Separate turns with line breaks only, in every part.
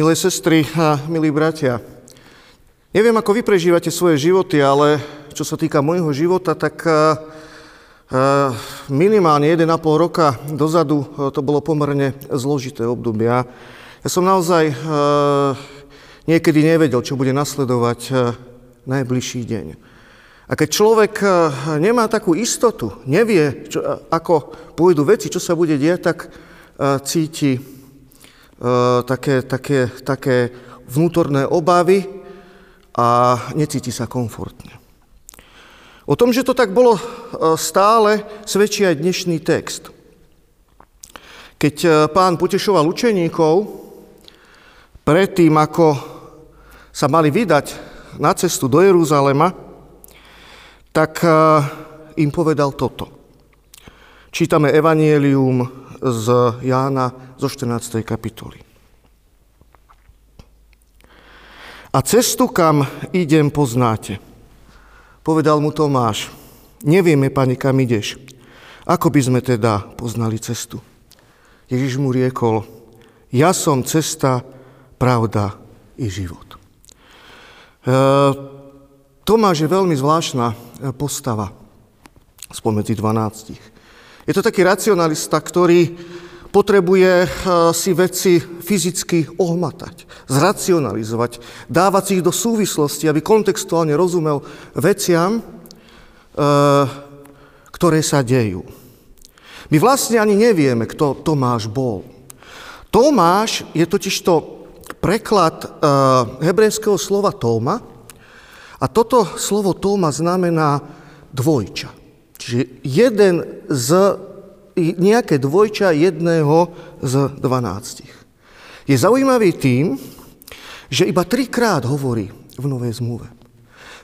Milé sestry a milí bratia, neviem, ako vy prežívate svoje životy, ale čo sa týka môjho života, tak minimálne 1,5 roka dozadu eh, to bolo pomerne zložité obdobie. Ja som naozaj niekedy nevedel, čo bude nasledovať najbližší deň. A keď človek nemá takú istotu, nevie, čo, ako pôjdu veci, čo sa bude diať, tak cíti také, také, také vnútorné obavy a necíti sa komfortne. O tom, že to tak bolo eh, stále, svedčí aj dnešný text. Keď eh, pán potešoval učeníkov, predtým ako sa mali vydať na cestu do Jeruzalema, tak im povedal toto. Čítame Evangelium z Jána zo 14. kapitoly. A cestu, kam idem, poznáte. Povedal mu Tomáš, nevieme, pani, kam ideš. Ako by sme teda poznali cestu? Ježiš mu riekol, ja som cesta, pravda i život. E, Tomáš je veľmi zvláštna postava spomedzi 12. Je to taký racionalista, ktorý potrebuje eh, si veci fyzicky ohmatať, zracionalizovať, dávať si ich do súvislosti, aby kontextuálne rozumel veciam, eh, ktoré sa dejú. My vlastne ani nevieme, kto Tomáš bol. Tomáš je totižto preklad eh, hebrejského slova Tóma a toto slovo Tóma znamená dvojča. Čiže jeden z nejaké dvojča jedného z dvanáctich. Je zaujímavý tým, že iba trikrát hovorí v Novej zmluve.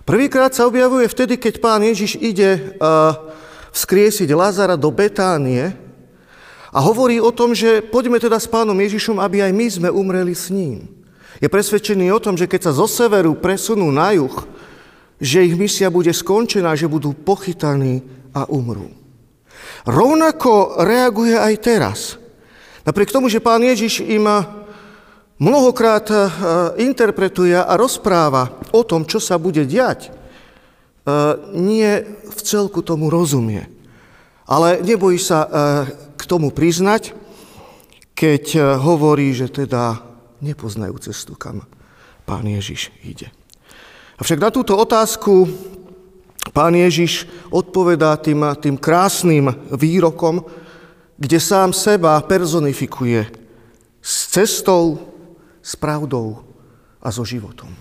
Prvýkrát sa objavuje vtedy, keď pán Ježiš ide vzkriesiť Lazara do Betánie a hovorí o tom, že poďme teda s pánom Ježišom, aby aj my sme umreli s ním. Je presvedčený o tom, že keď sa zo severu presunú na juh, že ich misia bude skončená, že budú pochytaní a umrú. Rovnako reaguje aj teraz. Napriek tomu, že pán Ježiš im mnohokrát e, interpretuje a rozpráva o tom, čo sa bude diať, e, nie v celku tomu rozumie. Ale nebojí sa k tomu priznať, keď hovorí, že teda nepoznajú cestu, kam pán Ježiš ide. Avšak na túto otázku Pán Ježiš odpovedá tým, tým krásnym výrokom, kde sám seba personifikuje s cestou, s pravdou a so životom.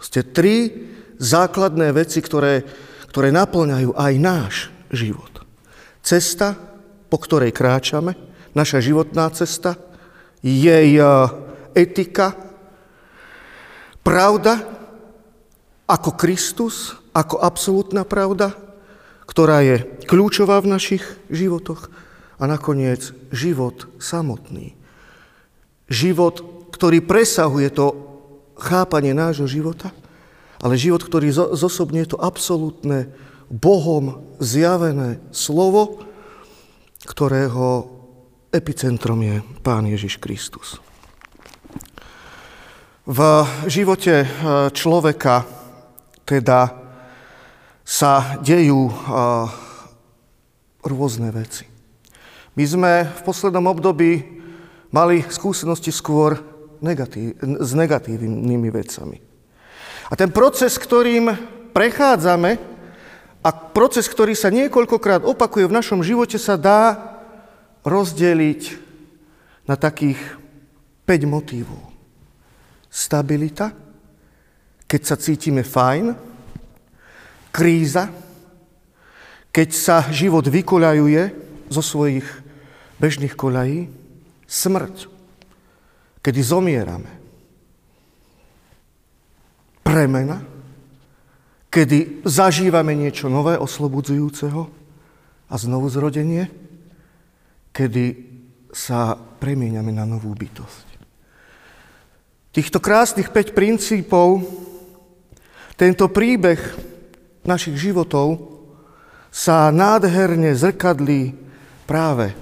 Ste tri základné veci, ktoré, ktoré naplňajú aj náš život. Cesta, po ktorej kráčame, naša životná cesta, jej e, etika, pravda ako Kristus ako absolútna pravda, ktorá je kľúčová v našich životoch a nakoniec život samotný. Život, ktorý presahuje to chápanie nášho života, ale život, ktorý zosobňuje to absolútne Bohom zjavené slovo, ktorého epicentrom je Pán Ježiš Kristus. V živote eh, človeka teda sa dejú rôzne veci. My sme v poslednom období mali skúsenosti skôr negatív, s negatívnymi vecami. A ten proces, ktorým prechádzame a proces, ktorý sa niekoľkokrát opakuje v našom živote, sa dá rozdeliť na takých 5 motívov. Stabilita, keď sa cítime fajn, kríza, keď sa život vykoľajuje zo svojich bežných koľají, smrť, kedy zomierame, premena, kedy zažívame niečo nové, oslobodzujúceho a znovu zrodenie, kedy sa premieňame na novú bytosť. Týchto krásnych 5 princípov, tento príbeh našich životov sa nádherne zrkadlí práve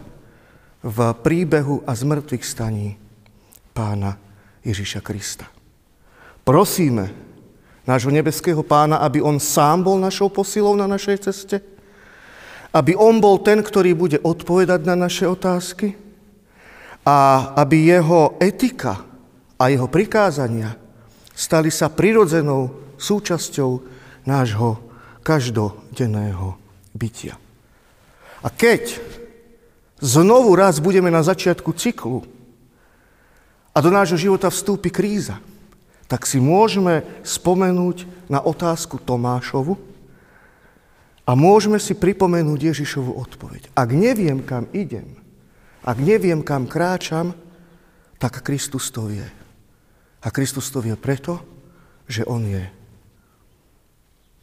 v príbehu a zmrtvých staní pána Ježiša Krista. Prosíme nášho nebeského pána, aby on sám bol našou posilou na našej ceste, aby on bol ten, ktorý bude odpovedať na naše otázky a aby jeho etika a jeho prikázania stali sa prirodzenou súčasťou nášho každodenného bytia. A keď znovu raz budeme na začiatku cyklu a do nášho života vstúpi kríza, tak si môžeme spomenúť na otázku Tomášovu a môžeme si pripomenúť Ježišovu odpoveď. Ak neviem, kam idem, ak neviem, kam kráčam, tak Kristus to vie. A Kristus to vie preto, že On je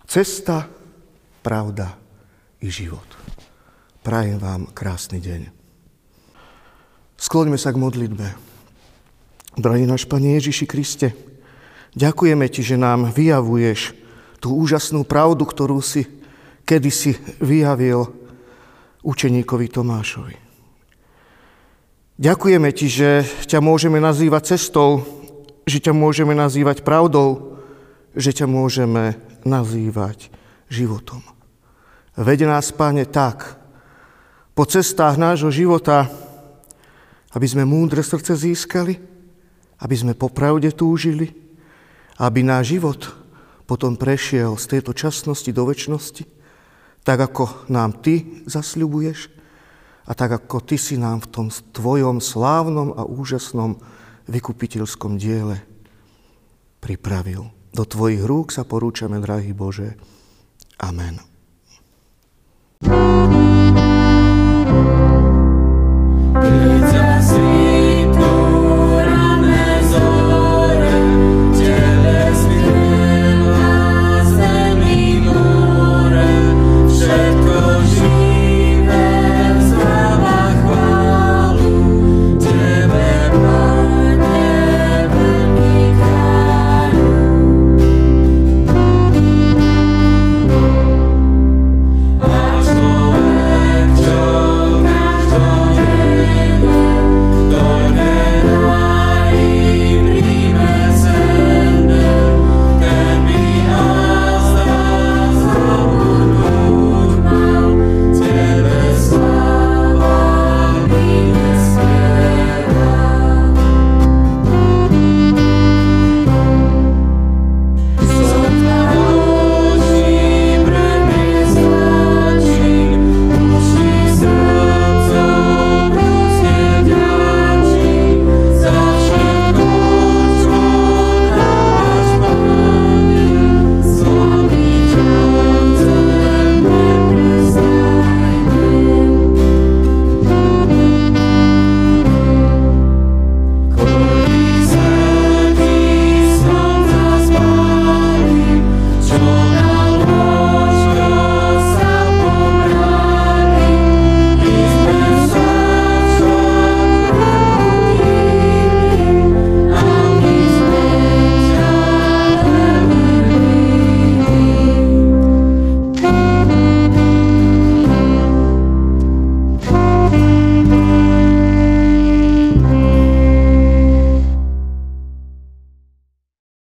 cesta, pravda i život. Prajem vám krásny deň. Skloňme sa k modlitbe. Drahý náš Pane Ježiši Kriste, ďakujeme Ti, že nám vyjavuješ tú úžasnú pravdu, ktorú si kedysi vyjavil učeníkovi Tomášovi. Ďakujeme Ti, že ťa môžeme nazývať cestou, že ťa môžeme nazývať pravdou, že ťa môžeme nazývať životom. Vede nás, Pane, tak, po cestách nášho života, aby sme múdre srdce získali, aby sme popravde túžili, aby náš život potom prešiel z tejto časnosti do väčšnosti, tak ako nám Ty zasľubuješ a tak ako Ty si nám v tom Tvojom slávnom a úžasnom vykupiteľskom diele pripravil. Do Tvojich rúk sa porúčame, drahý Bože. Amen.